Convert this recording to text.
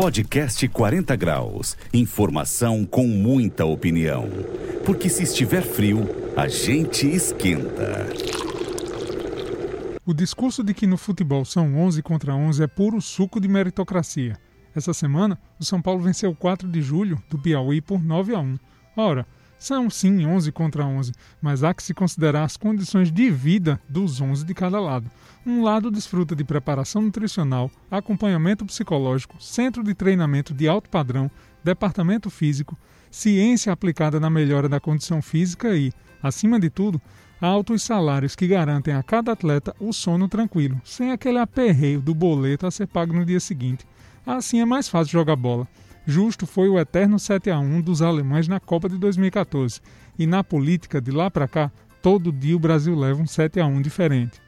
Podcast 40 Graus. Informação com muita opinião. Porque se estiver frio, a gente esquenta. O discurso de que no futebol são 11 contra 11 é puro suco de meritocracia. Essa semana, o São Paulo venceu 4 de julho do Piauí por 9 a 1. Ora, são sim 11 contra 11, mas há que se considerar as condições de vida dos 11 de cada lado. Um lado desfruta de preparação nutricional, acompanhamento psicológico, centro de treinamento de alto padrão, departamento físico, ciência aplicada na melhora da condição física e, acima de tudo, altos salários que garantem a cada atleta o sono tranquilo, sem aquele aperreio do boleto a ser pago no dia seguinte. Assim é mais fácil jogar bola. Justo foi o eterno 7 a 1 dos alemães na Copa de 2014. E na política de lá para cá, todo dia o Brasil leva um 7 a 1 diferente.